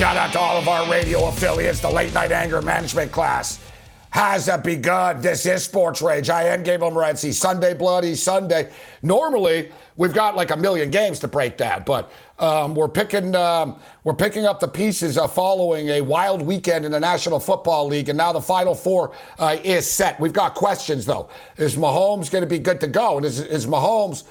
Shout out to all of our radio affiliates. The late night anger management class has begun. This is Sports Rage. I am Gabriel Morency. Sunday Bloody Sunday. Normally, we've got like a million games to break down, but um, we're picking um, we're picking up the pieces uh, following a wild weekend in the National Football League, and now the Final Four uh, is set. We've got questions though. Is Mahomes going to be good to go? And is, is Mahomes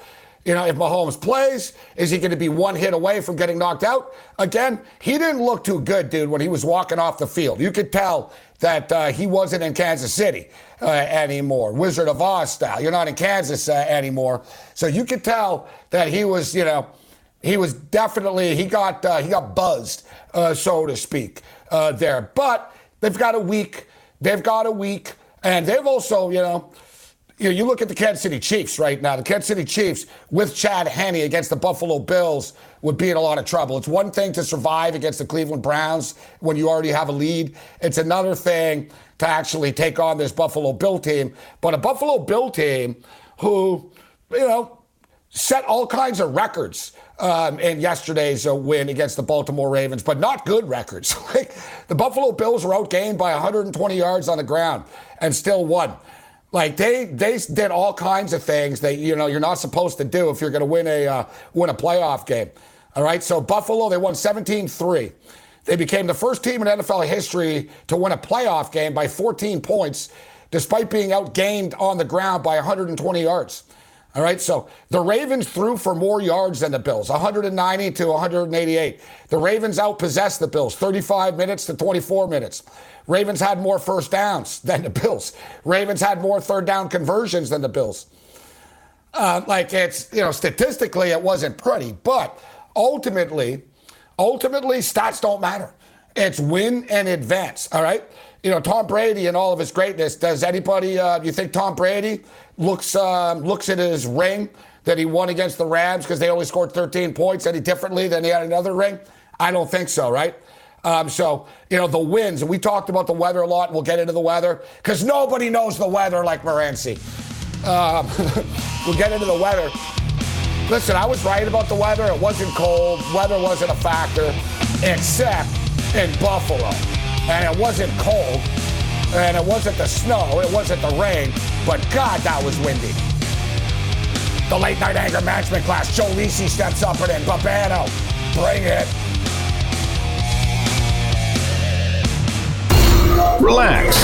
you know, if Mahomes plays, is he going to be one hit away from getting knocked out? Again, he didn't look too good, dude, when he was walking off the field. You could tell that uh, he wasn't in Kansas City uh, anymore, Wizard of Oz style. You're not in Kansas uh, anymore, so you could tell that he was, you know, he was definitely he got uh, he got buzzed, uh, so to speak, uh, there. But they've got a week. They've got a week, and they've also, you know you, know, you look at the Kansas City Chiefs right now. The Kansas City Chiefs with Chad Henne against the Buffalo Bills would be in a lot of trouble. It's one thing to survive against the Cleveland Browns when you already have a lead. It's another thing to actually take on this Buffalo Bill team. But a Buffalo Bill team who, you know, set all kinds of records um, in yesterday's uh, win against the Baltimore Ravens, but not good records. like the Buffalo Bills were outgained by 120 yards on the ground and still won. Like they they did all kinds of things that you know you're not supposed to do if you're going to win a uh, win a playoff game. All right, so Buffalo they won 17-3. They became the first team in NFL history to win a playoff game by 14 points, despite being outgained on the ground by 120 yards. All right, so the Ravens threw for more yards than the Bills, 190 to 188. The Ravens outpossessed the Bills, 35 minutes to 24 minutes. Ravens had more first downs than the Bills. Ravens had more third down conversions than the Bills. Uh, like it's, you know, statistically it wasn't pretty, but ultimately, ultimately stats don't matter. It's win and advance, all right? You know, Tom Brady and all of his greatness, does anybody, uh, you think Tom Brady looks, um, looks at his ring that he won against the Rams because they only scored 13 points any differently than he had another ring? I don't think so, right? Um, so, you know, the winds, we talked about the weather a lot, we'll get into the weather because nobody knows the weather like Morency. Um, we'll get into the weather. Listen, I was right about the weather. It wasn't cold, weather wasn't a factor, except in Buffalo. And it wasn't cold, and it wasn't the snow, it wasn't the rain, but God, that was windy. The late night anger management class, Joe Lisi steps up and in. Babano, bring it. Relax.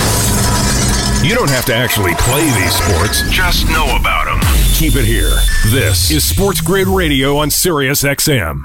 You don't have to actually play these sports, just know about them. Keep it here. This is Sports Grid Radio on Sirius XM.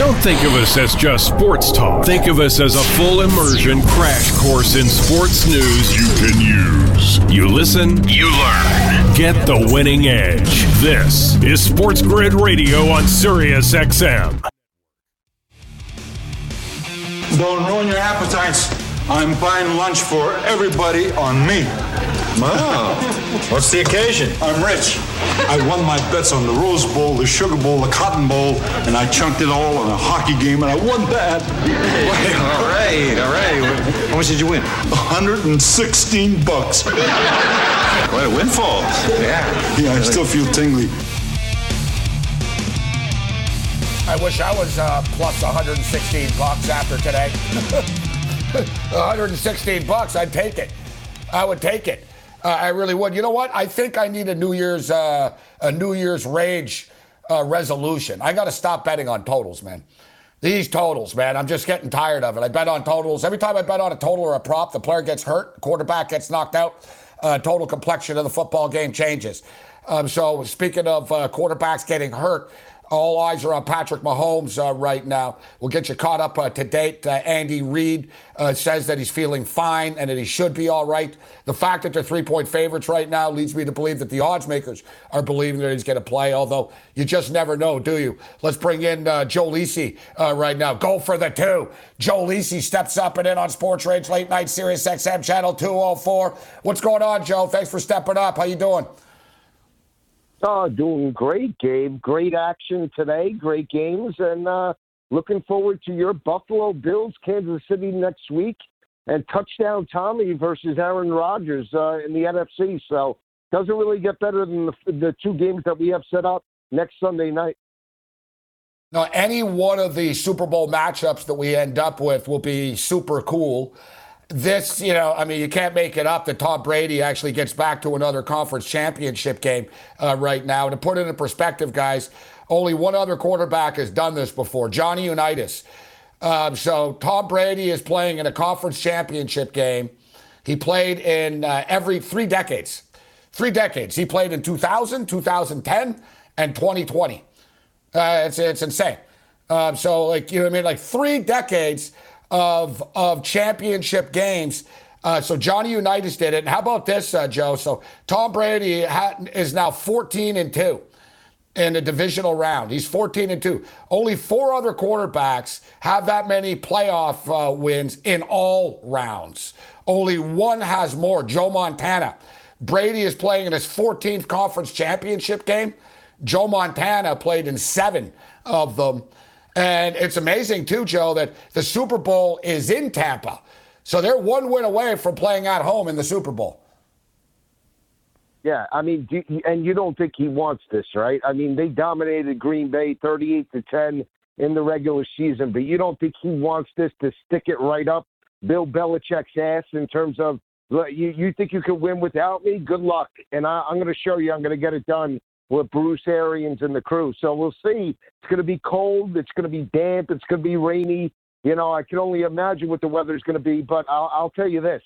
Don't think of us as just sports talk. Think of us as a full immersion crash course in sports news you can use. You listen, you learn. Get the winning edge. This is Sports Grid Radio on Sirius XM. Don't ruin your appetites. I'm buying lunch for everybody on me. Wow. What's the occasion? I'm rich. I won my bets on the Rose Bowl, the Sugar Bowl, the Cotton Bowl, and I chunked it all on a hockey game, and I won that. all right, all right. How much did you win? 116 bucks. What a windfall. Yeah. Yeah, I still feel tingly. I wish I was uh, plus 116 bucks after today. 116 bucks, I'd take it. I would take it. Uh, I really would. You know what? I think I need a New Year's uh, a New Year's rage uh, resolution. I got to stop betting on totals, man. These totals, man. I'm just getting tired of it. I bet on totals. Every time I bet on a total or a prop, the player gets hurt, quarterback gets knocked out, uh, total complexion of the football game changes. Um, so speaking of uh, quarterbacks getting hurt, all eyes are on Patrick Mahomes uh, right now. We'll get you caught up uh, to date. Uh, Andy Reid uh, says that he's feeling fine and that he should be all right. The fact that they're three point favorites right now leads me to believe that the odds makers are believing that he's going to play, although you just never know, do you? Let's bring in uh, Joe Lisi uh, right now. Go for the two. Joe Lisi steps up and in on Sports Rage Late Night Sirius XM Channel 204. What's going on, Joe? Thanks for stepping up. How you doing? Oh, doing great, Gabe. Great action today. Great games, and uh, looking forward to your Buffalo Bills, Kansas City next week, and touchdown Tommy versus Aaron Rodgers uh, in the NFC. So doesn't really get better than the, the two games that we have set up next Sunday night. Now, any one of the Super Bowl matchups that we end up with will be super cool. This, you know, I mean, you can't make it up that Tom Brady actually gets back to another conference championship game uh, right now. To put it in perspective, guys, only one other quarterback has done this before Johnny Unitas. Um, so Tom Brady is playing in a conference championship game. He played in uh, every three decades. Three decades. He played in 2000, 2010, and 2020. Uh, it's, it's insane. Um, so, like, you know what I mean? Like three decades of, of championship games. Uh, so Johnny Unitas did it. And how about this, uh, Joe? So Tom Brady ha- is now 14 and 2 in the divisional round. He's 14 and 2. Only four other quarterbacks have that many playoff uh, wins in all rounds. Only one has more, Joe Montana. Brady is playing in his 14th conference championship game. Joe Montana played in seven of them. And it's amazing, too, Joe, that the Super Bowl is in Tampa. So they're one win away from playing at home in the Super Bowl. Yeah, I mean, and you don't think he wants this, right? I mean, they dominated Green Bay 38 to 10 in the regular season, but you don't think he wants this to stick it right up Bill Belichick's ass in terms of you, you think you can win without me? Good luck. And I, I'm going to show you I'm going to get it done with Bruce Arians and the crew. So we'll see. It's going to be cold. It's going to be damp. It's going to be rainy. You know, I can only imagine what the weather's going to be. But I'll, I'll tell you this: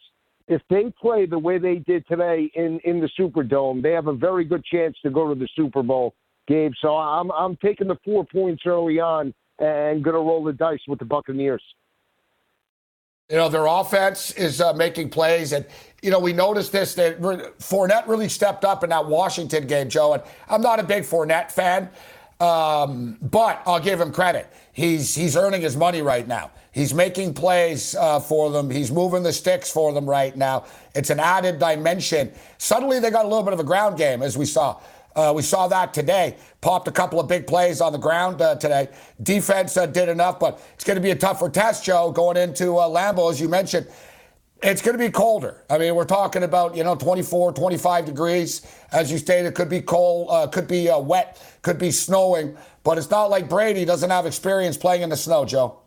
if they play the way they did today in in the Superdome, they have a very good chance to go to the Super Bowl, Gabe. So I'm I'm taking the four points early on and going to roll the dice with the Buccaneers. You know, their offense is uh, making plays. And, you know, we noticed this that Fournette really stepped up in that Washington game, Joe. And I'm not a big Fournette fan, um, but I'll give him credit. He's, he's earning his money right now. He's making plays uh, for them. He's moving the sticks for them right now. It's an added dimension. Suddenly, they got a little bit of a ground game, as we saw. Uh, we saw that today. Popped a couple of big plays on the ground uh, today. Defense uh, did enough, but it's going to be a tougher test, Joe, going into uh, Lambeau, as you mentioned. It's going to be colder. I mean, we're talking about, you know, 24, 25 degrees. As you stated, could be cold, uh, could be uh, wet, could be snowing. But it's not like Brady doesn't have experience playing in the snow, Joe.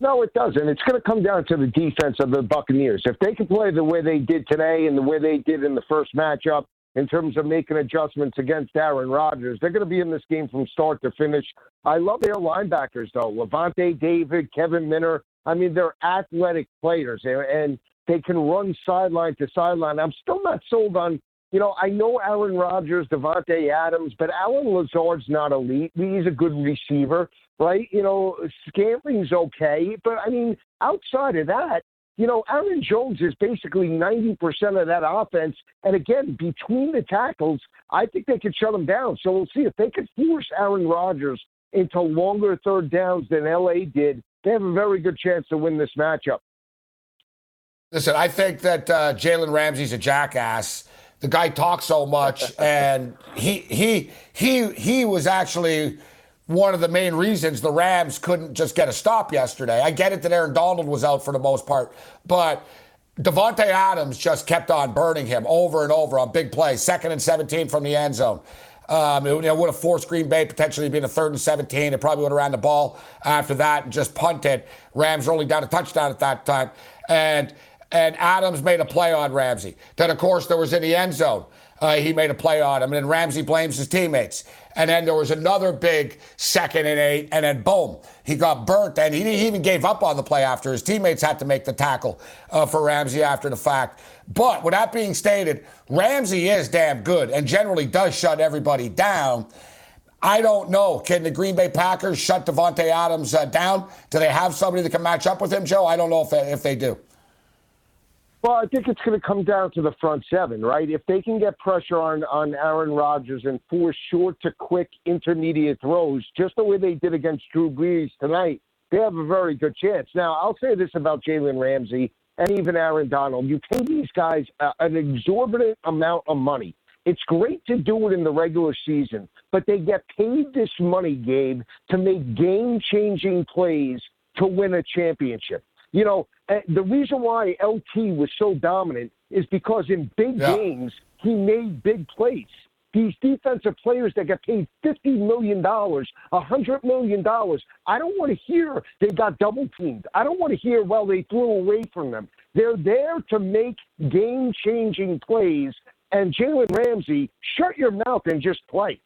No, it doesn't. It's going to come down to the defense of the Buccaneers. If they can play the way they did today and the way they did in the first matchup, in terms of making adjustments against Aaron Rodgers. They're going to be in this game from start to finish. I love their linebackers, though. Lavonte David, Kevin Minter. I mean, they're athletic players, and they can run sideline to sideline. I'm still not sold on, you know, I know Aaron Rodgers, Davante Adams, but Allen Lazard's not elite. He's a good receiver, right? You know, Scantling's okay, but I mean, outside of that, you know, Aaron Jones is basically 90% of that offense. And again, between the tackles, I think they could shut him down. So we'll see if they could force Aaron Rodgers into longer third downs than LA did. They have a very good chance to win this matchup. Listen, I think that uh, Jalen Ramsey's a jackass. The guy talks so much, and he he he he was actually one of the main reasons the Rams couldn't just get a stop yesterday. I get it that Aaron Donald was out for the most part, but Davante Adams just kept on burning him over and over on big plays, second and 17 from the end zone. Um, it, would have forced Green Bay potentially being a third and 17. It probably would have ran the ball after that and just punted. Rams rolling down a touchdown at that time. And and Adams made a play on Ramsey. Then, of course, there was in the end zone. Uh, he made a play on him, and then Ramsey blames his teammates. And then there was another big second and eight, and then boom, he got burnt. And he, he even gave up on the play after his teammates had to make the tackle uh, for Ramsey after the fact. But with that being stated, Ramsey is damn good and generally does shut everybody down. I don't know. Can the Green Bay Packers shut Davante Adams uh, down? Do they have somebody that can match up with him, Joe? I don't know if they, if they do. Well, I think it's going to come down to the front seven, right? If they can get pressure on, on Aaron Rodgers and force short to quick intermediate throws, just the way they did against Drew Brees tonight, they have a very good chance. Now, I'll say this about Jalen Ramsey and even Aaron Donald. You pay these guys uh, an exorbitant amount of money. It's great to do it in the regular season, but they get paid this money, Gabe, to make game changing plays to win a championship. You know, the reason why LT was so dominant is because in big yeah. games, he made big plays. These defensive players that get paid $50 million, $100 million, I don't want to hear they got double teamed. I don't want to hear, well, they threw away from them. They're there to make game changing plays. And Jalen Ramsey, shut your mouth and just play.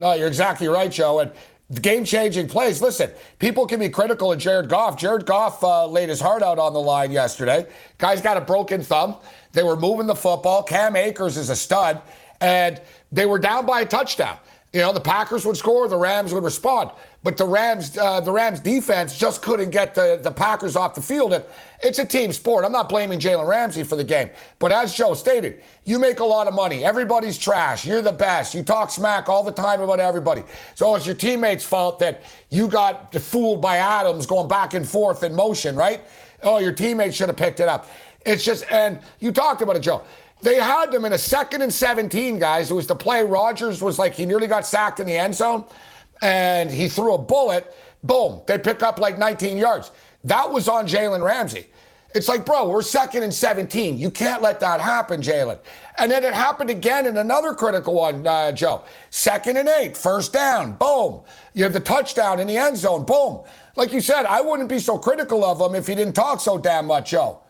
No, you're exactly right, Joe. And game changing plays. Listen, people can be critical of Jared Goff. Jared Goff uh, laid his heart out on the line yesterday. Guy's got a broken thumb. They were moving the football. Cam Akers is a stud, and they were down by a touchdown. You know, the Packers would score, the Rams would respond. But the Rams, uh, the Rams defense just couldn't get the, the Packers off the field. And it's a team sport. I'm not blaming Jalen Ramsey for the game. But as Joe stated, you make a lot of money. Everybody's trash. You're the best. You talk smack all the time about everybody. So it's your teammates' fault that you got fooled by Adams going back and forth in motion, right? Oh, your teammates should have picked it up. It's just, and you talked about it, Joe. They had them in a second and 17, guys. It was the play. Rodgers was like, he nearly got sacked in the end zone and he threw a bullet. Boom. They pick up like 19 yards. That was on Jalen Ramsey. It's like, bro, we're second and 17. You can't let that happen, Jalen. And then it happened again in another critical one, uh, Joe. Second and eight, first down, boom. You have the touchdown in the end zone, boom. Like you said, I wouldn't be so critical of him if he didn't talk so damn much, Joe.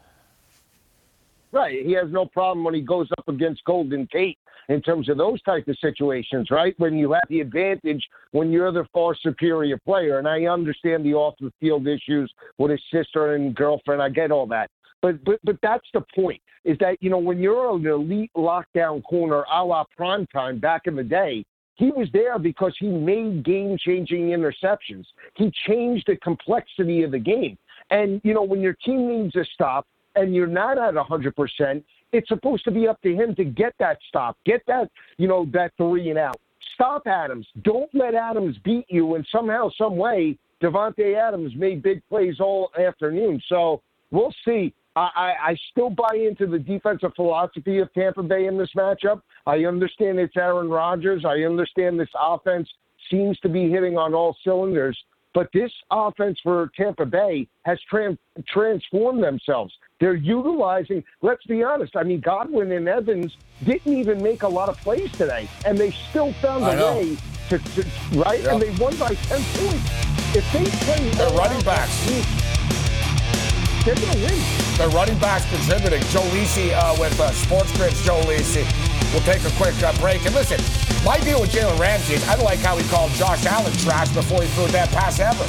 Right. He has no problem when he goes up against Golden Tate in terms of those type of situations, right? When you have the advantage when you're the far superior player. And I understand the off the field issues with his sister and girlfriend. I get all that. But but but that's the point. Is that, you know, when you're an elite lockdown corner a la prime time back in the day, he was there because he made game changing interceptions. He changed the complexity of the game. And, you know, when your team needs a stop, and you're not at 100%, it's supposed to be up to him to get that stop, get that, you know, that three and out. Stop Adams. Don't let Adams beat you. And somehow, some way, Davante Adams made big plays all afternoon. So we'll see. I, I, still buy into the defensive philosophy of Tampa Bay in this matchup. I understand it's Aaron Rodgers. I understand this offense seems to be hitting on all cylinders. But this offense for Tampa Bay has trans- transformed themselves. They're utilizing, let's be honest, I mean, Godwin and Evans didn't even make a lot of plays today, and they still found a way to, to right? And they won by 10 points. If they play. They're running backs. They're going to win. They're running backs contributing. Joe Lisi uh, with uh, Sports Grid's Joe Lisi. We'll take a quick uh, break. And listen, my deal with Jalen Ramsey is I don't like how he called Josh Allen trash before he threw that pass ever.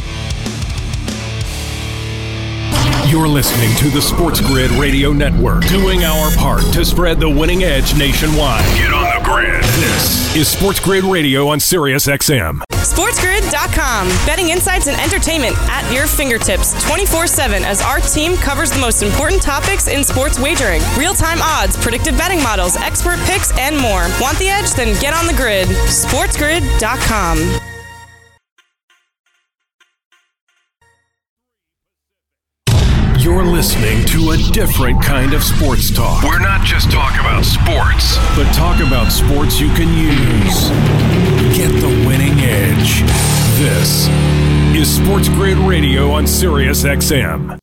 You're listening to the Sports Grid Radio Network, doing our part to spread the winning edge nationwide. Get on the grid. This is Sports Grid Radio on Sirius XM. SportsGrid.com. Betting insights and entertainment at your fingertips 24 7 as our team covers the most important topics in sports wagering real time odds, predictive betting models, expert picks, and more. Want the edge? Then get on the grid. SportsGrid.com. You're listening to a different kind of sports talk. We're not just talk about sports, but talk about sports you can use. Get the winning edge. This is Sports Grid Radio on Sirius XM.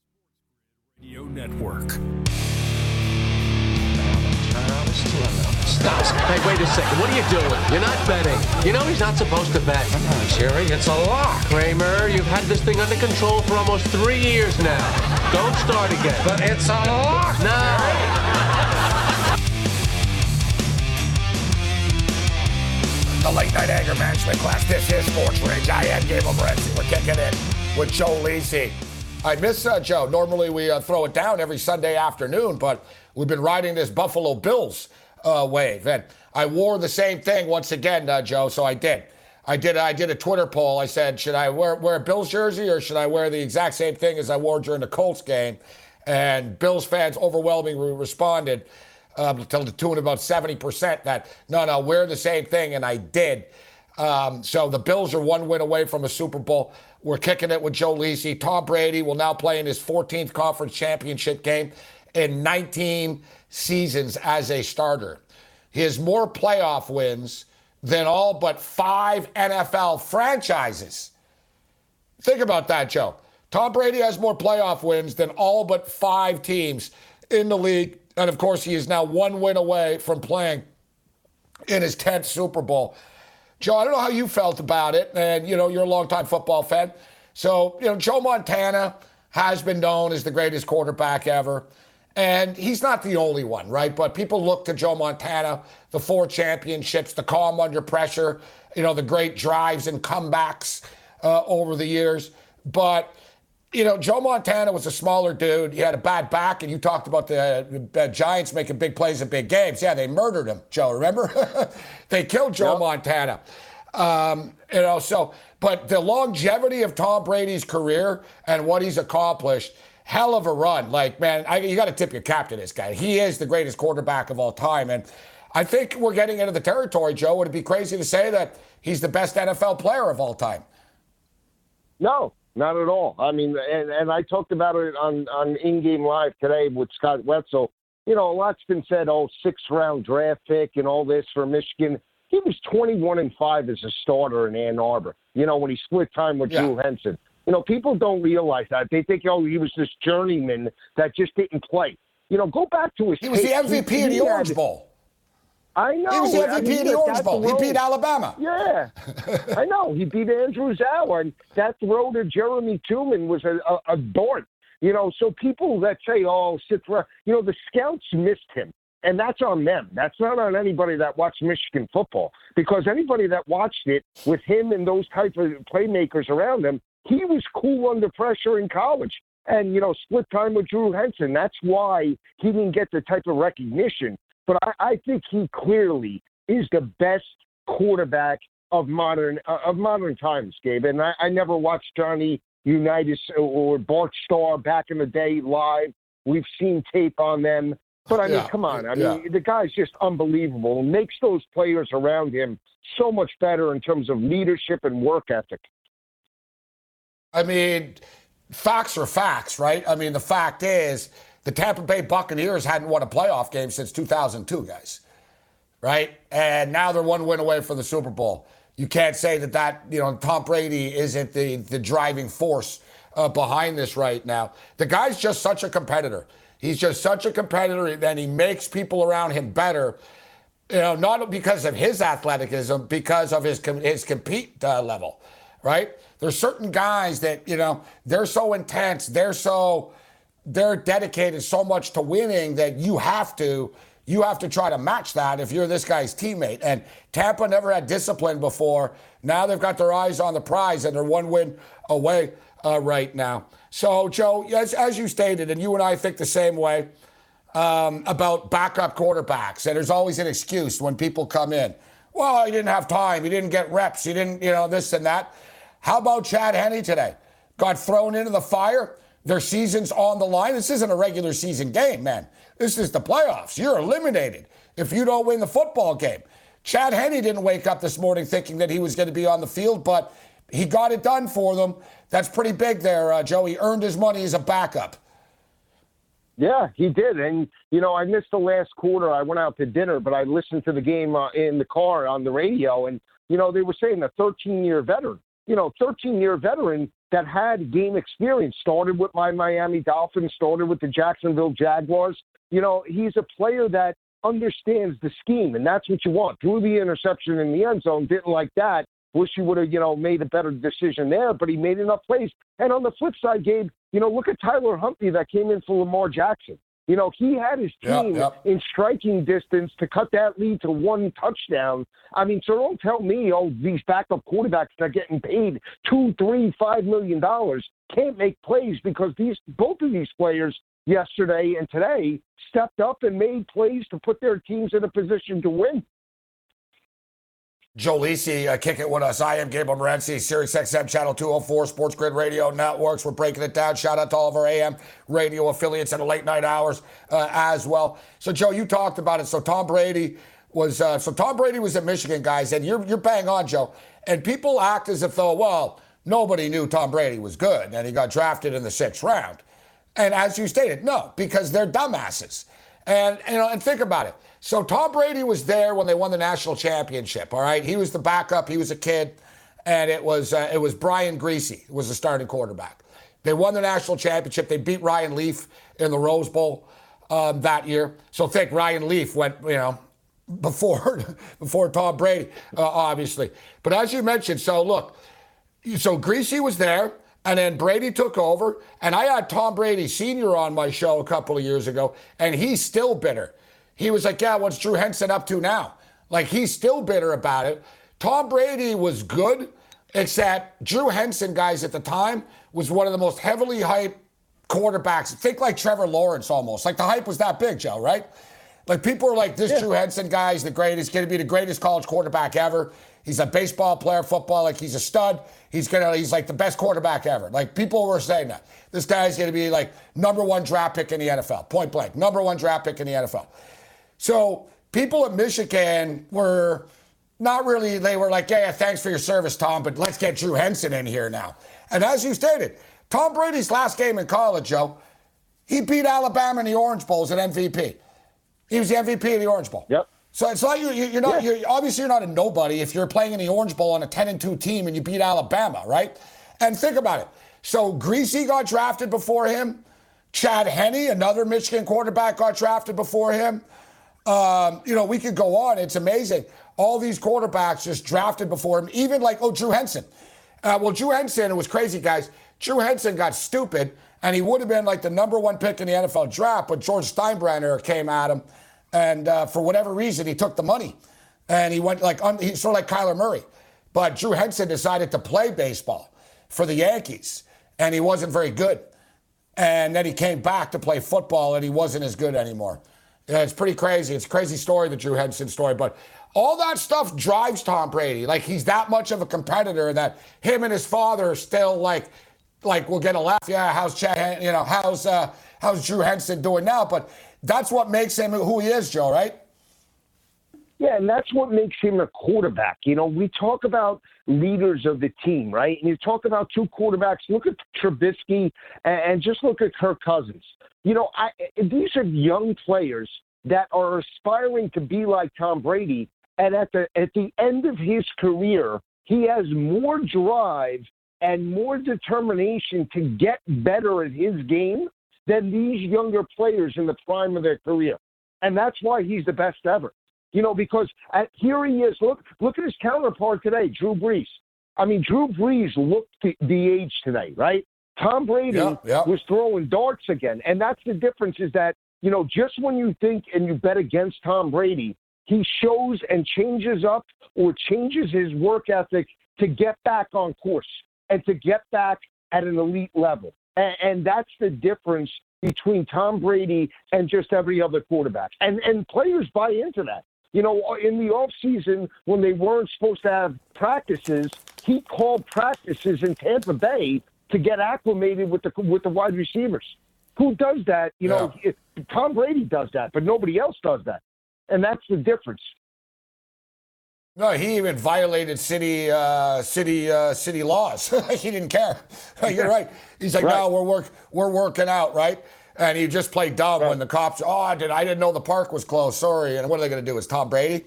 Hey, wait a second. What are you doing? You're not betting. You know he's not supposed to bet. Come on, Jerry. It's a lock. Kramer, you've had this thing under control for almost three years now. Don't start again. But it's a lock. No. The late night anger management class. This is Sports Rage. I am Gabriel Morency. We're kicking it with Joe Lisi. I miss uh, Joe. Normally we uh, throw it down every Sunday afternoon, but we've been riding this Buffalo Bills uh, wave. And I wore the same thing once again, uh, Joe. So I did. I did. I did a Twitter poll. I said, should I wear wear a Bills jersey or should I wear the exact same thing as I wore during the Colts game? And Bills fans overwhelmingly responded um, to the tune about seventy percent that no, no, wear the same thing, and I did. Um, so the Bills are one win away from a Super Bowl. We're kicking it with Joe Lisi. Tom Brady will now play in his 14th conference championship game in 19 seasons as a starter. He has more playoff wins than all but five NFL franchises. Think about that, Joe. Tom Brady has more playoff wins than all but five teams in the league. And of course, he is now one win away from playing in his 10th Super Bowl. Joe, I don't know how you felt about it. And, you know, you're a longtime football fan. So, you know, Joe Montana has been known as the greatest quarterback ever. And he's not the only one, right? But people look to Joe Montana, the four championships, the calm under pressure, you know, the great drives and comebacks uh, over the years. But, you know, Joe Montana was a smaller dude. He had a bad back, and you talked about the, the Giants making big plays in big games. Yeah, they murdered him, Joe, remember? they killed Joe yep. Montana. Um, you know, so, but the longevity of Tom Brady's career and what he's accomplished – hell of a run. Like, man, I, you got to tip your cap to this guy. He is the greatest quarterback of all time. And I think we're getting into the territory, Joe. Would it be crazy to say that he's the best NFL player of all time? No, not at all. I mean, and, and I talked about it on, on In Game Live today with Scott Wetzel. You know, a lot's been said, oh, sixth round draft pick and all this for Michigan. He was 21 and 5 as a starter in Ann Arbor, you know, when he split time with yeah. Drew Henson. You know, people don't realize that. They think, oh, he was this journeyman that just didn't play. You know, go back to his. He was the MVP he, of the Orange Bowl. I know. He was the MVP I mean, of the Orange Bowl. He beat Alabama. Yeah, I know. He beat Andrew Zow, and that throw to Jeremy Tuman was a, a, a dart. You know, so people that say, "Oh, for," you know, the scouts missed him, and that's on them. That's not on anybody that watched Michigan football, because anybody that watched it with him and those type of playmakers around him, he was cool under pressure in college and, you know, split time with Drew Henson. That's why he didn't get the type of recognition. But I, I think he clearly is the best quarterback of modern uh, of modern times, Gabe. And I, I never watched Johnny Unitas or Bart Starr back in the day live. We've seen tape on them. But I mean, yeah, come on. I yeah. mean, the guy's just unbelievable. Makes those players around him so much better in terms of leadership and work ethic. I mean, facts are facts, right? I mean, the fact is the Tampa Bay Buccaneers hadn't won a playoff game since 2002, guys, right? And now they're one win away from the Super Bowl. You can't say that that you know Tom Brady isn't the the driving force uh, behind this right now. The guy's just such a competitor. He's just such a competitor, and he makes people around him better. You know, not because of his athleticism, because of his his compete uh, level, right? There's certain guys that, you know, they're so intense, they're so they're dedicated so much to winning that you have to you have to try to match that if you're this guy's teammate. And Tampa never had discipline before. Now they've got their eyes on the prize and they're one win away uh, right now. So, Joe, as, as you stated, and you and I think the same way um, about backup quarterbacks, and there's always an excuse when people come in. Well, he didn't have time. He didn't get reps. He didn't, you know, this and that. How about Chad Henne today? Got thrown into the fire. Their season's on the line. This isn't a regular season game, man. This is the playoffs. You're eliminated if you don't win the football game. Chad Henne didn't wake up this morning thinking that he was going to be on the field, but he got it done for them. That's pretty big there, uh, Joe. He earned his money as a backup. Yeah, he did. And, you know, I missed the last quarter. I went out to dinner, but I listened to the game uh, in the car on the radio. And, you know, they were saying a 13 year veteran you know, 13 year veteran that had game experience, started with my Miami Dolphins, started with the Jacksonville Jaguars. You know, he's a player that understands the scheme, and that's what you want. Threw the interception in the end zone, didn't like that. Wish he would have, you know, made a better decision there, but he made enough plays. And on the flip side, Gabe, you know, look at Tyler Humphrey that came in for Lamar Jackson. You know, he had his team yep, yep. in striking distance to cut that lead to one touchdown. I mean, so don't tell me, oh, these backup quarterbacks that are getting paid two, three, five million dollars can't make plays because these both of these players yesterday and today stepped up and made plays to put their teams in a position to win. Joe Lisi, uh, kick it with us. I am Gabriel Morency, Sirius XM Channel 204, Sports Grid Radio Networks. We're breaking it down. Shout out to all of our AM radio affiliates in the late night hours uh, as well. So, Joe, you talked about it. So, Tom Brady was uh, so Tom Brady was at Michigan, guys, and you're you're bang on, Joe. And people act as if though, well, nobody knew Tom Brady was good, and he got drafted in the sixth round. And as you stated, no, because they're dumbasses. And you know, and think about it. So Tom Brady was there when they won the national championship. All right, he was the backup. He was a kid, and it was uh, it was Brian Griese was the starting quarterback. They won the national championship. They beat Ryan Leaf in the Rose Bowl um, that year. So think Ryan Leaf went, you know, before before Tom Brady, uh, obviously. But as you mentioned, so look, so Griese was there. And then Brady took over, and I had Tom Brady Sr. on my show a couple of years ago, and he's still bitter. He was like, Yeah, what's Drew Henson up to now? Like, he's still bitter about it. Tom Brady was good, except Drew Henson, guys, at the time, was one of the most heavily hyped quarterbacks. Think like Trevor Lawrence almost. Like, the hype was that big, Joe, right? Like, people were like, This yeah. Drew Henson guy is the greatest, going to be the greatest college quarterback ever. He's a baseball player, football, like he's a stud. He's gonna he's like the best quarterback ever. Like people were saying that. This guy's gonna be like number one draft pick in the NFL. Point blank. Number one draft pick in the NFL. So people at Michigan were not really, they were like, yeah, thanks for your service, Tom, but let's get Drew Henson in here now. And as you stated, Tom Brady's last game in college, Joe, he beat Alabama in the Orange Bowl as an MVP. He was the MVP of the Orange Bowl. Yep. So it's like you, you're not. Yeah. You're, obviously, you're not a nobody if you're playing in the Orange Bowl on a 10 and 2 team and you beat Alabama, right? And think about it. So Griese got drafted before him. Chad Henne, another Michigan quarterback, got drafted before him. Um, you know, we could go on. It's amazing. All these quarterbacks just drafted before him. Even like, oh, Drew Henson. Uh, well, Drew Henson, it was crazy, guys. Drew Henson got stupid, and he would have been like the number one pick in the NFL draft, but George Steinbrenner came at him and uh, for whatever reason, he took the money. And he went like, un- he's sort of like Kyler Murray. But Drew Henson decided to play baseball for the Yankees, and he wasn't very good. And then he came back to play football, and he wasn't as good anymore. Yeah, it's pretty crazy. It's a crazy story, the Drew Henson story. But all that stuff drives Tom Brady. Like he's that much of a competitor that him and his father are still like, like we'll get a laugh. Yeah, how's Chad? You know, how's uh, how's Drew Henson doing now? But that's what makes him who he is, Joe, right? Yeah, and that's what makes him a quarterback. You know, we talk about leaders of the team, right? And you talk about two quarterbacks. Look at Trubisky and just look at Kirk Cousins. You know, I, these are young players that are aspiring to be like Tom Brady. And at the at the end of his career, he has more drive and more determination to get better at his game than these younger players in the prime of their career. And that's why he's the best ever. You know, because at, here he is. Look, look at his counterpart today, Drew Brees. I mean, Drew Brees looked the, the age today, right? Tom Brady yeah, yeah. was throwing darts again, and that's the difference. Is that you know just when you think and you bet against Tom Brady, he shows and changes up or changes his work ethic to get back on course and to get back at an elite level. And, and that's the difference between Tom Brady and just every other quarterback. And and players buy into that. You know, in the off season when they weren't supposed to have practices, he called practices in Tampa Bay to get acclimated with the with the wide receivers. Who does that? You yeah. know, Tom Brady does that, but nobody else does that, and that's the difference. No, he even violated city uh, city uh, city laws. he didn't care. You're right. He's like, right. no, we're work we're working out, right? And he just played dumb right. when the cops. Oh, I did. I didn't know the park was closed. Sorry. And what are they going to do? Is Tom Brady?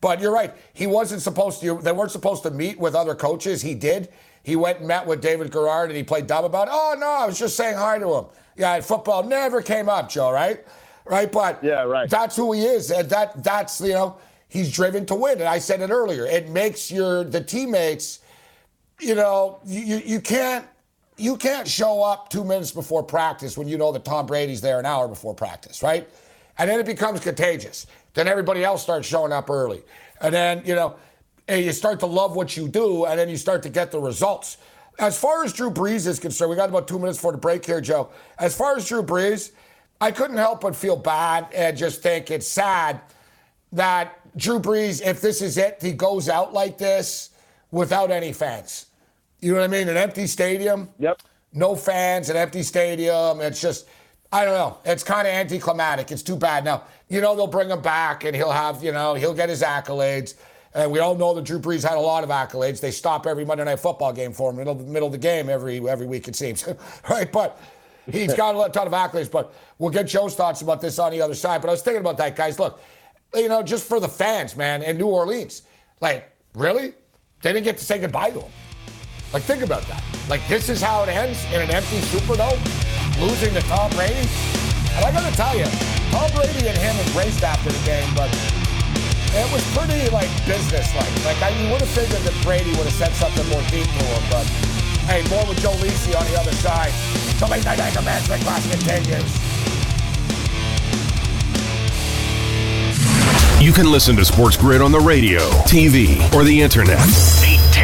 But you're right. He wasn't supposed to. They weren't supposed to meet with other coaches. He did. He went and met with David Garrard, and he played dumb about. It. Oh no, I was just saying hi to him. Yeah, football never came up, Joe. Right? Right? But yeah, right. That's who he is. And that that's you know He's driven to win. And I said it earlier. It makes your the teammates, you know, you, you can't you can't show up two minutes before practice when you know that Tom Brady's there an hour before practice, right? And then it becomes contagious. Then everybody else starts showing up early. And then, you know, you start to love what you do, and then you start to get the results. As far as Drew Brees is concerned, we got about two minutes for the break here, Joe. As far as Drew Brees, I couldn't help but feel bad and just think it's sad that Drew Brees, if this is it, he goes out like this without any fans. You know what I mean? An empty stadium. Yep. No fans, an empty stadium. It's just, I don't know. It's kind of anticlimactic. It's too bad. Now, you know, they'll bring him back and he'll have, you know, he'll get his accolades. And we all know that Drew Brees had a lot of accolades. They stop every Monday night football game for him, middle, middle of the game every every week, it seems. right? But he's got a ton of accolades, but we'll get Joe's thoughts about this on the other side. But I was thinking about that, guys. Look, you know, just for the fans, man, in New Orleans, like, really? They didn't get to say goodbye to him. Like, think about that. Like, this is how it ends in an empty Superdome, losing to Tom Brady. And I got to tell you, Tom Brady and him embraced after the game, but it was pretty like business-like. Like I, you would have figured that Brady would have said something more deep to him, but hey, more with Joe Lisi on the other side. The late night anger management class continues. You can listen to Sports Grid on the radio, TV, or the internet.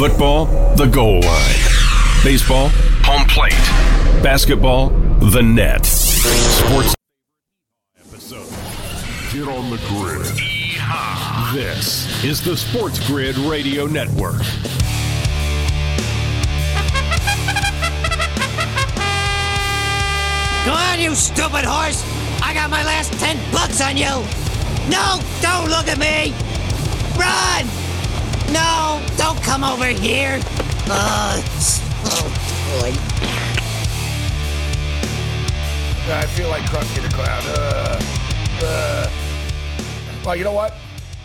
Football, the goal line. Baseball, home plate. Basketball, the net. Sports episode. Get on the grid. This is the Sports Grid Radio Network. Go on, you stupid horse! I got my last ten bucks on you! No, don't look at me! Run! No, don't come over here! Uh, oh, boy. I feel like Krusty the Clown. Uh, uh. Well, you know what?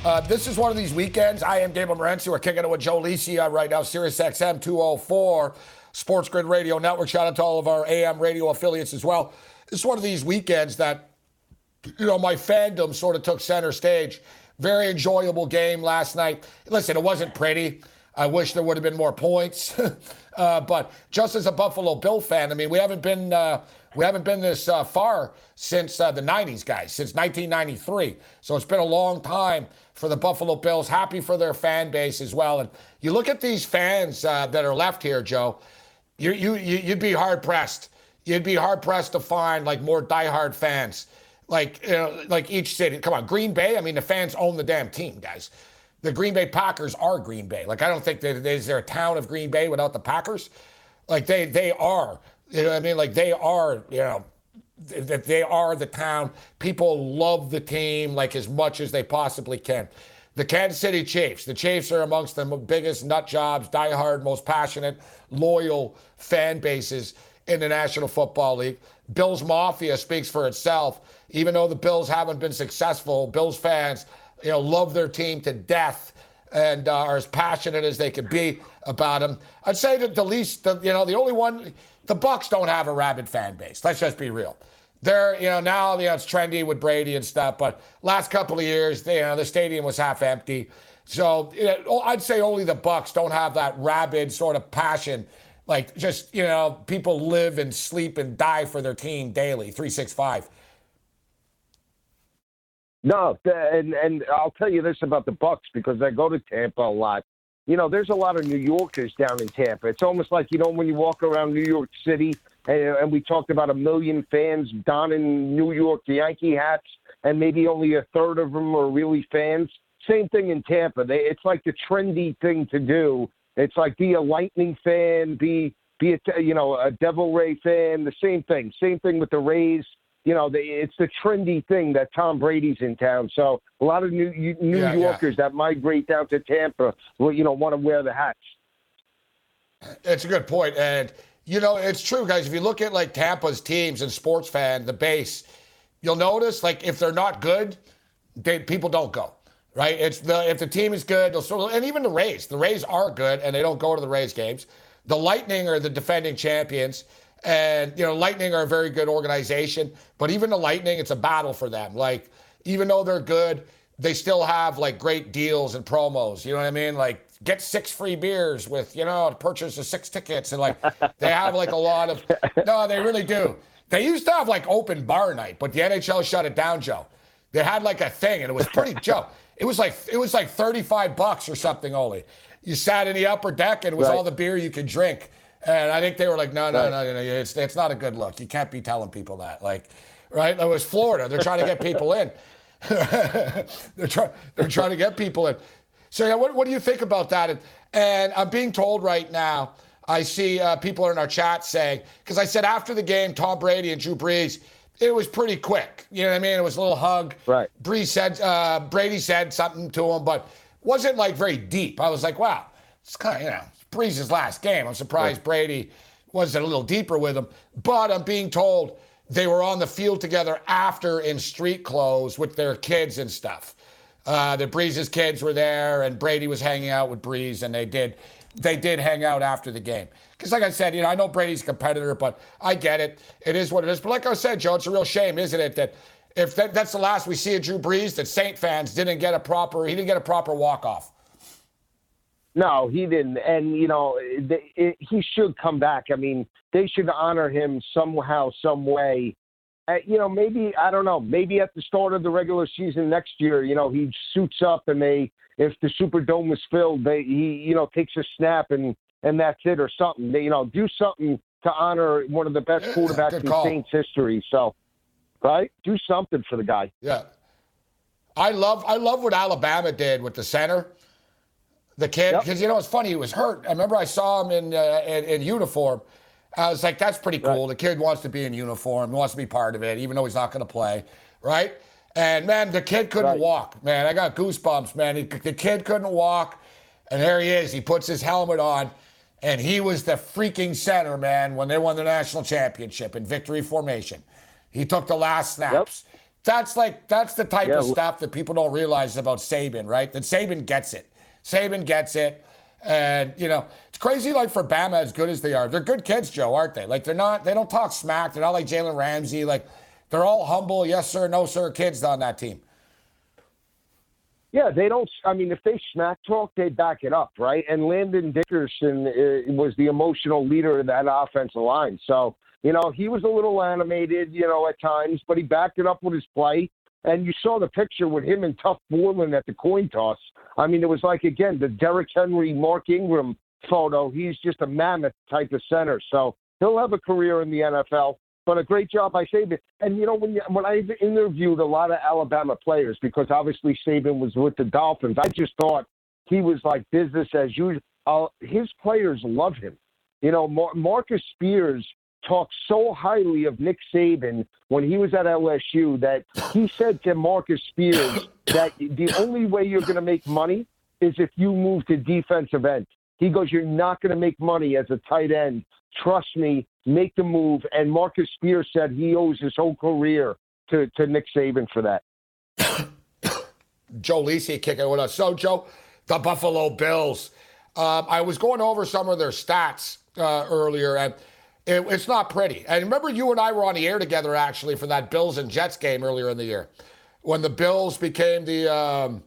Uh, this is one of these weekends. I am Gabriel Morency. We're kicking it with Joe Lisi uh, right now, Sirius XM 204, Sports Grid Radio Network. Shout out to all of our AM radio affiliates as well. Is one of these weekends that, you know, my fandom sort of took center stage. Very enjoyable game last night. Listen, it wasn't pretty. I wish there would have been more points. uh, but just as a Buffalo Bill fan, I mean, we haven't been uh, we haven't been this uh, far since uh, the 90s, guys, since 1993. So it's been a long time for the Buffalo Bills. Happy for their fan base as well. And you look at these fans uh, that are left here, Joe. You, you, you'd be hard pressed. You'd be hard pressed to find like more diehard fans, like you know, like each city. Come on, Green Bay. I mean, the fans own the damn team, guys. The Green Bay Packers are Green Bay. Like I don't think that is there a town of Green Bay without the Packers. Like they they are. You know what I mean? Like they are. You know that they are the town. People love the team like as much as they possibly can. The Kansas City Chiefs. The Chiefs are amongst the biggest nut jobs, diehard, most passionate, loyal fan bases in the National Football League. Bills Mafia speaks for itself. Even though the Bills haven't been successful, Bills fans, you know, love their team to death and uh, are as passionate as they could be about them. I'd say that the least, the, you know, the only one, the Bucks don't have a rabid fan base. Let's just be real. They're, you know, now you know it's trendy with Brady and stuff, but last couple of years, they, you know, the stadium was half empty. So you know, I'd say only the Bucks don't have that rabid sort of passion like just, you know, people live and sleep and die for their team daily, 365. No, and and I'll tell you this about the Bucks because I go to Tampa a lot. You know, there's a lot of New Yorkers down in Tampa. It's almost like you know when you walk around New York City, and, and we talked about a million fans donning New York Yankee hats, and maybe only a third of them are really fans. Same thing in Tampa. They, it's like the trendy thing to do it's like be a Lightning fan, be be a you know a Devil Ray fan. The same thing. Same thing with the Rays. You know, the, it's the trendy thing that Tom Brady's in town. So a lot of New New yeah, Yorkers yeah. that migrate down to Tampa, will you know, want to wear the hats. It's a good point, and you know, it's true, guys. If you look at like Tampa's teams and sports fan, the base, you'll notice like if they're not good, they, people don't go right? It's the if the team is good, they'll still, and even the Rays. The Rays are good, and they don't go to the Rays games. The Lightning are the defending champions, and you know Lightning are a very good organization. But even the Lightning, it's a battle for them. Like even though they're good, they still have like great deals and promos. You know what I mean? Like get six free beers with you know purchase of six tickets, and like they have like a lot of. No, they really do. They used to have like open bar night, but the NHL shut it down, Joe. They had like a thing, and it was pretty Joe. It was like it was like 35 bucks or something only. You sat in the upper deck and it was right. all the beer you could drink. And I think they were like, no, no, no, no, no, it's it's not a good look. You can't be telling people that. Like, right? It was Florida. They're trying to get people in. they're trying they're trying to get people in. So yeah, what what do you think about that? And, and I'm being told right now. I see uh, people in our chat saying because I said after the game, Tom Brady and Drew Brees it was pretty quick. You know what I mean? It was a little hug. Right. Brees said, uh, Brady said something to him, but wasn't like very deep. I was like, wow, it's kind of, you know, Brees' last game. I'm surprised right. Brady wasn't a little deeper with him. But I'm being told they were on the field together after in street clothes with their kids and stuff. Uh, the Brees's kids were there, and Brady was hanging out with Brees, and they did they did hang out after the game. Because, like I said, you know, I know Brady's a competitor, but I get it. It is what it is. But like I said, Joe, it's a real shame, isn't it, that if that, that's the last we see of Drew Brees, that Saint fans didn't get a proper he didn't get a proper walk off. No, he didn't, and you know it, it, he should come back. I mean, they should honor him somehow, some way. Uh, you know, maybe I don't know. Maybe at the start of the regular season next year, you know, he suits up and they if the Superdome is filled, they he you know takes a snap and and that's it or something. They, you know, do something to honor one of the best quarterbacks in Saints history. So, right, do something for the guy. Yeah, I love I love what Alabama did with the center, the kid, because yep. you know it's funny he was hurt. I remember I saw him in uh, in, in uniform. I was like, that's pretty cool. Right. The kid wants to be in uniform, wants to be part of it, even though he's not going to play, right? And man, the kid couldn't right. walk. Man, I got goosebumps, man. He, the kid couldn't walk. And there he is. He puts his helmet on. And he was the freaking center, man, when they won the national championship in victory formation. He took the last snaps. Yep. That's like that's the type yeah. of stuff that people don't realize about Saban, right? That Saban gets it. Saban gets it. And, you know, it's crazy like for Bama as good as they are. They're good kids, Joe, aren't they? Like they're not they don't talk smack. They're not like Jalen Ramsey. Like they're all humble, yes sir, no sir kids on that team. Yeah, they don't. I mean, if they smack talk, they back it up, right? And Landon Dickerson uh, was the emotional leader of that offensive line. So, you know, he was a little animated, you know, at times, but he backed it up with his play. And you saw the picture with him and Tough Borland at the coin toss. I mean, it was like, again, the Derrick Henry, Mark Ingram photo. He's just a mammoth type of center. So he'll have a career in the NFL but a great job by Saban. And you know, when you, when I interviewed a lot of Alabama players, because obviously Saban was with the Dolphins, I just thought he was like business as usual. Uh, his players love him. You know, Mar- Marcus Spears talked so highly of Nick Saban when he was at LSU that he said to Marcus Spears that the only way you're going to make money is if you move to defensive end. He goes, You're not going to make money as a tight end. Trust me, make the move. And Marcus Spears said he owes his whole career to, to Nick Saban for that. Joe Lisi kicking with us. So, Joe, the Buffalo Bills. Um, I was going over some of their stats uh, earlier, and it, it's not pretty. And remember, you and I were on the air together actually for that Bills and Jets game earlier in the year, when the Bills became the um,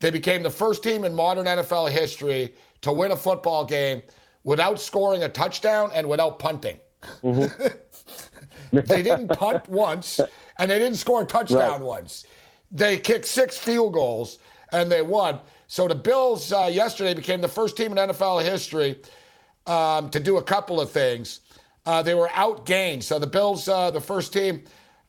they became the first team in modern NFL history to win a football game without scoring a touchdown and without punting. Mm-hmm. they didn't punt once, and they didn't score a touchdown right. once. They kicked six field goals, and they won. So the Bills uh, yesterday became the first team in NFL history um, to do a couple of things. Uh, they were outgained. So the Bills, uh, the first team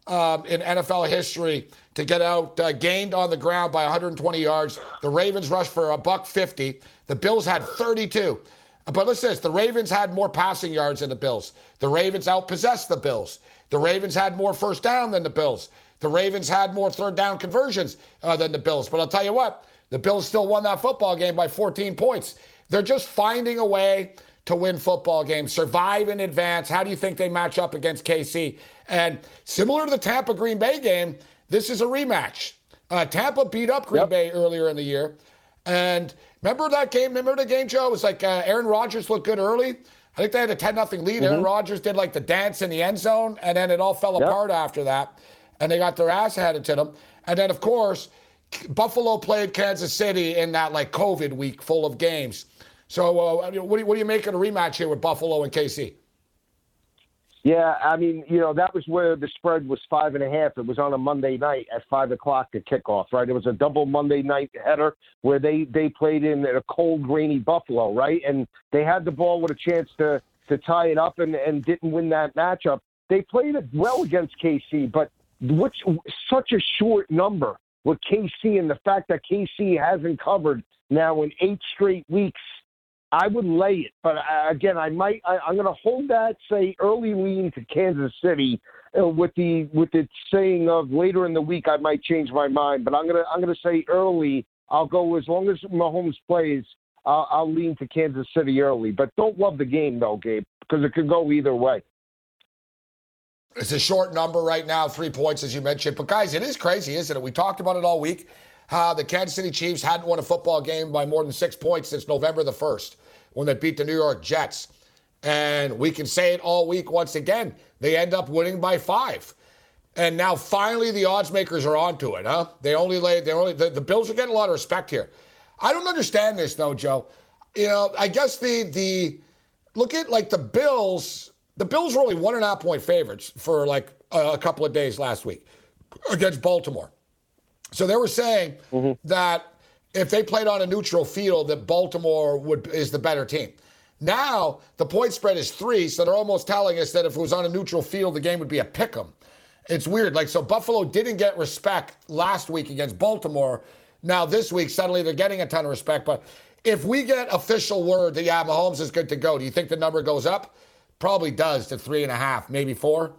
um, in NFL history to get out uh, gained on the ground by 120 yards. The Ravens rushed for a buck 50. The Bills had 32. But listen this the Ravens had more passing yards than the Bills. The Ravens outpossessed the Bills. The Ravens had more first down than the Bills. The Ravens had more third down conversions uh, than the Bills. But I'll tell you what, the Bills still won that football game by 14 points. They're just finding a way to win football games, survive in advance. How do you think they match up against KC? And similar to the Tampa Green Bay game, this is a rematch. Uh, Tampa beat up Green yep. Bay earlier in the year. And Remember that game? Remember the game, Joe? It was like uh, Aaron Rodgers looked good early. I think they had a 10 0 lead. Mm-hmm. Aaron Rodgers did like the dance in the end zone, and then it all fell yep. apart after that. And they got their ass handed to them. And then, of course, Buffalo played Kansas City in that like COVID week full of games. So, uh, what, do you, what do you make of the rematch here with Buffalo and KC? Yeah, I mean, you know, that was where the spread was five and a half. It was on a Monday night at five o'clock to kickoff, right? It was a double Monday night header where they they played in a cold, rainy Buffalo, right? And they had the ball with a chance to to tie it up and, and didn't win that matchup. They played it well against KC, but what's such a short number with KC and the fact that KC hasn't covered now in eight straight weeks. I would lay it, but uh, again, I might. I, am going to hold that say early lean to Kansas City uh, with the with the saying of later in the week I might change my mind. But I'm gonna I'm gonna say early. I'll go as long as Mahomes plays. I'll, I'll lean to Kansas City early, but don't love the game though, Gabe, because it could go either way. It's a short number right now, three points, as you mentioned. But, guys, it is crazy, isn't it? We talked about it all week the Kansas City Chiefs hadn't won a football game by more than six points since November the 1st when they beat the New York Jets. And we can say it all week once again. They end up winning by five. And now finally the odds makers are onto it, huh? They only lay they only the, the Bills are getting a lot of respect here. I don't understand this though, Joe. You know, I guess the the look at like the Bills the Bills were only one and a half point favorites for like a, a couple of days last week against Baltimore. So they were saying mm-hmm. that if they played on a neutral field, that Baltimore would is the better team. Now the point spread is three, so they're almost telling us that if it was on a neutral field, the game would be a pick 'em. It's weird. Like so, Buffalo didn't get respect last week against Baltimore. Now this week, suddenly they're getting a ton of respect. But if we get official word that yeah, Mahomes is good to go, do you think the number goes up? probably does to three and a half, maybe four.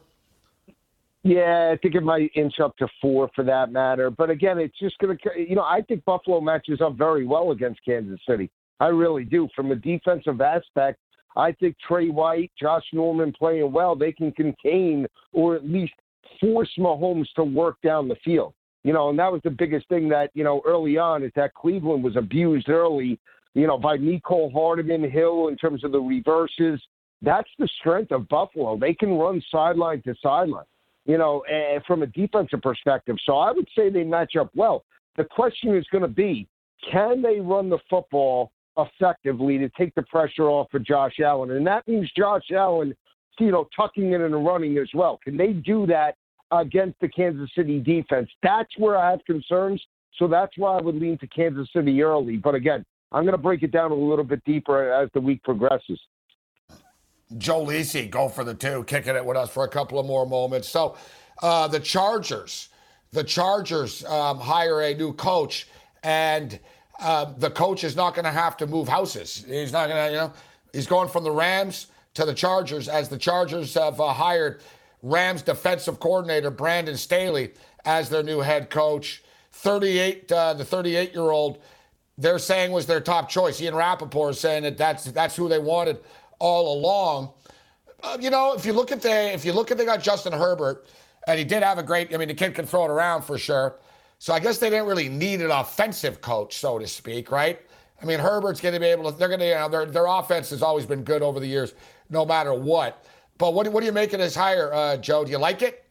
Yeah, I think it might inch up to four for that matter. But again, it's just going to, you know, I think Buffalo matches up very well against Kansas City. I really do. From a defensive aspect, I think Trey White, Josh Norman playing well, they can contain or at least force Mahomes to work down the field. You know, and that was the biggest thing that, you know, early on is that Cleveland was abused early, you know, by Mecole Hardman Hill in terms of the reverses. That's the strength of Buffalo. They can run sideline to sideline, you know, from a defensive perspective. So I would say they match up well. The question is going to be can they run the football effectively to take the pressure off of Josh Allen? And that means Josh Allen, you know, tucking in and running as well. Can they do that against the Kansas City defense? That's where I have concerns. So that's why I would lean to Kansas City early. But again, I'm going to break it down a little bit deeper as the week progresses. Joe Lisi go for the two, kicking it with us for a couple of more moments. So uh, the Chargers, the Chargers um, hire a new coach, and uh, the coach is not going to have to move houses. He's not going to, you know, he's going from the Rams to the Chargers as the Chargers have uh, hired Rams defensive coordinator Brandon Staley as their new head coach. 38, uh, the 38 year old, they're saying was their top choice. Ian Rapoport is saying that that's that's who they wanted all along. Uh, you know, if you look at the if you look at they got Justin Herbert, and he did have a great. I mean, the kid can throw it around for sure. So I guess they didn't really need an offensive coach, so to speak, right? I mean, Herbert's going to be able to. They're going to. You know, their their offense has always been good over the years, no matter what. But what what do you make of this hire, uh, Joe? Do you like it?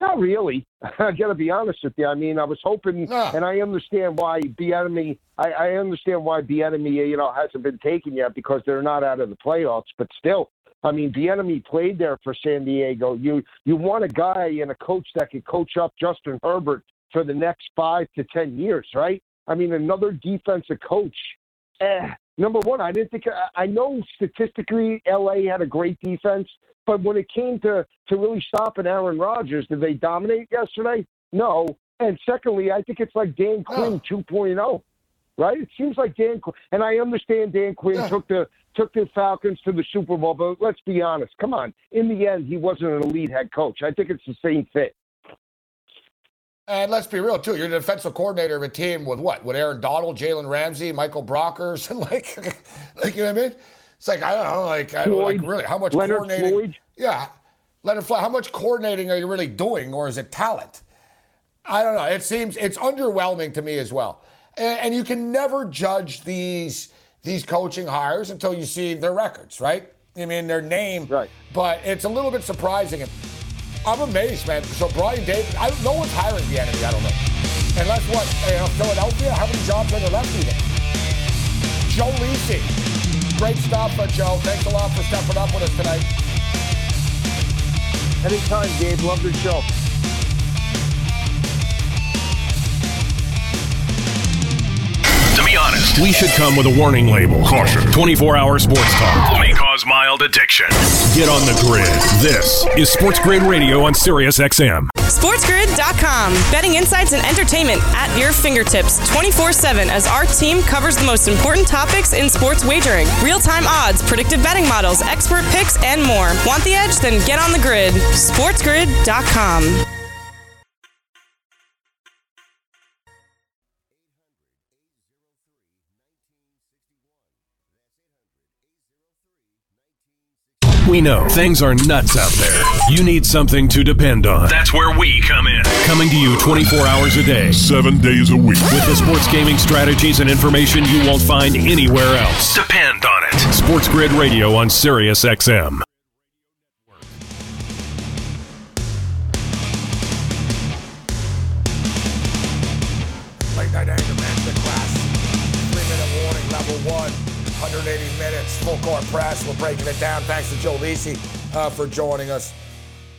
Not really. I got to be honest with you. I mean, I was hoping, no. and I understand why Bieniemy. I, I understand why Bieniemy, you know, hasn't been taken yet because they're not out of the playoffs. But still, I mean, Bieniemy played there for San Diego. You you want a guy and a coach that can coach up Justin Herbert for the next five to ten years, right? I mean, another defensive coach. Eh, number one, I didn't think. I know statistically, LA had a great defense, but when it came to, to really stopping Aaron Rodgers, did they dominate yesterday? No. And secondly, I think it's like Dan Quinn oh. 2.0, right? It seems like Dan Quinn, and I understand Dan Quinn yeah. took the took the Falcons to the Super Bowl, but let's be honest. Come on. In the end, he wasn't an elite head coach. I think it's the same fit. And let's be real too. You're the defensive coordinator of a team with what? With Aaron Donald, Jalen Ramsey, Michael Brockers, and like, like you know what I mean? It's like I don't know, like, I don't, like really, how much Leonard coordinating? Floyd. Yeah, Leonard Floyd. How much coordinating are you really doing, or is it talent? I don't know. It seems it's underwhelming to me as well. And, and you can never judge these these coaching hires until you see their records, right? I mean, their name. Right. But it's a little bit surprising. I'm amazed, man. So Brian Davis, I, no one's hiring Bieniemy. I don't know. Unless what? You know, Philadelphia. How many jobs are there left even? Joe Lisi. Great stuff, uh, Joe. Thanks a lot for stepping up with us tonight. Anytime, Gabe. Love your show. Be honest, we should come with a warning label. Caution 24 hour sports talk may cause mild addiction. Get on the grid. This is Sports Grid Radio on Sirius XM. SportsGrid.com. Betting insights and entertainment at your fingertips 24 7 as our team covers the most important topics in sports wagering real time odds, predictive betting models, expert picks, and more. Want the edge? Then get on the grid. SportsGrid.com. We know things are nuts out there. You need something to depend on. That's where we come in. Coming to you 24 hours a day, seven days a week. With the sports gaming strategies and information you won't find anywhere else. Depend on it. Sports Grid Radio on Sirius XM. Full court press. We're breaking it down. Thanks to Joe Lisi uh, for joining us.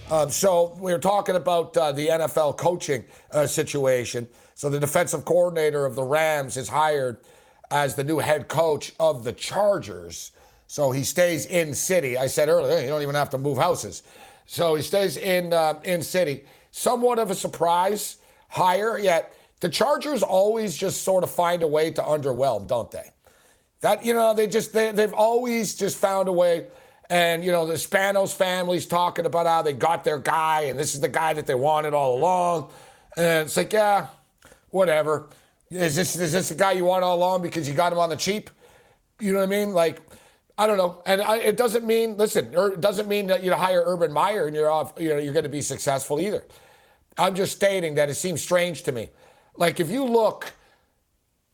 Um, so we were talking about uh, the NFL coaching uh, situation. So the defensive coordinator of the Rams is hired as the new head coach of the Chargers. So he stays in city. I said earlier, you don't even have to move houses. So he stays in uh, in city. Somewhat of a surprise hire, yet the Chargers always just sort of find a way to underwhelm, don't they? That you know, they just they, they've always just found a way. And you know, the Spanos family's talking about how they got their guy, and this is the guy that they wanted all along. And it's like, yeah, whatever. Is this is this the guy you want all along because you got him on the cheap? You know what I mean? Like, I don't know. And I, it doesn't mean listen, er, it doesn't mean that you hire Urban Meyer and you're off. You know, you're going to be successful either. I'm just stating that it seems strange to me. Like if you look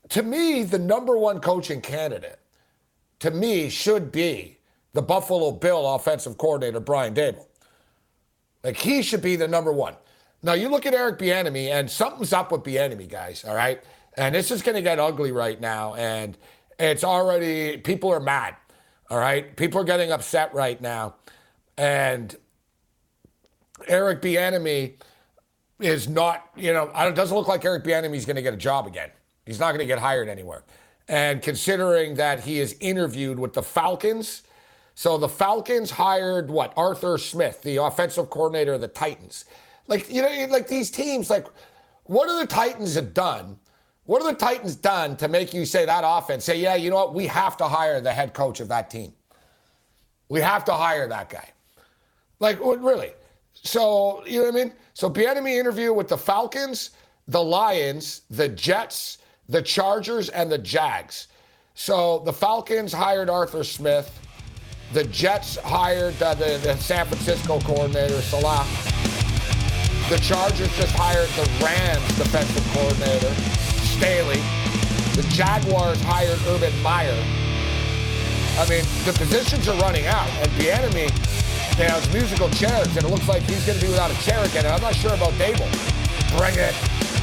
to me, the number one coaching candidate, to me, should be the Buffalo Bill offensive coordinator, Brian Daboll. Like, he should be the number one. Now, you look at Eric Bieniemy, and something's up with Bieniemy, guys, all right? And this is going to get ugly right now, and it's already, people are mad, all right? People are getting upset right now. And Eric Bieniemy is not, you know, it doesn't look like Eric Bieniemy is going to get a job again. He's not going to get hired anywhere. And considering that he is interviewed with the Falcons, so the Falcons hired what? Arthur Smith, the offensive coordinator of the Titans. Like, you know, like these teams, like, what are the Titans have done? What are the Titans done to make you say that offense, say, yeah, you know what? We have to hire the head coach of that team. We have to hire that guy. Like, really? So, you know what I mean? So, Bieniemy interview with the Falcons, the Lions, the Jets, the Chargers, and the Jags. So the Falcons hired Arthur Smith. The Jets hired uh, the, the San Francisco coordinator, Salah. The Chargers just hired the Rams defensive coordinator, Staley. The Jaguars hired Urban Meyer. I mean, the positions are running out, and you know, has musical chairs, and it looks like he's going to be without a chair again. And I'm not sure about Daboll. Bring it.